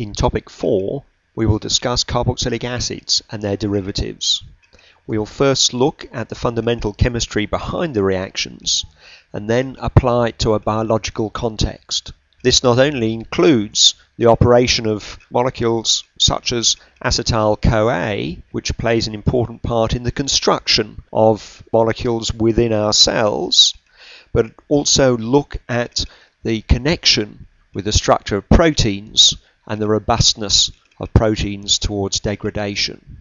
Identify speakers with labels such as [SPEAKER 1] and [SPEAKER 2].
[SPEAKER 1] In topic 4, we will discuss carboxylic acids and their derivatives. We will first look at the fundamental chemistry behind the reactions and then apply it to a biological context. This not only includes the operation of molecules such as acetyl-CoA, which plays an important part in the construction of molecules within our cells, but also look at the connection with the structure of proteins and the robustness of proteins towards degradation.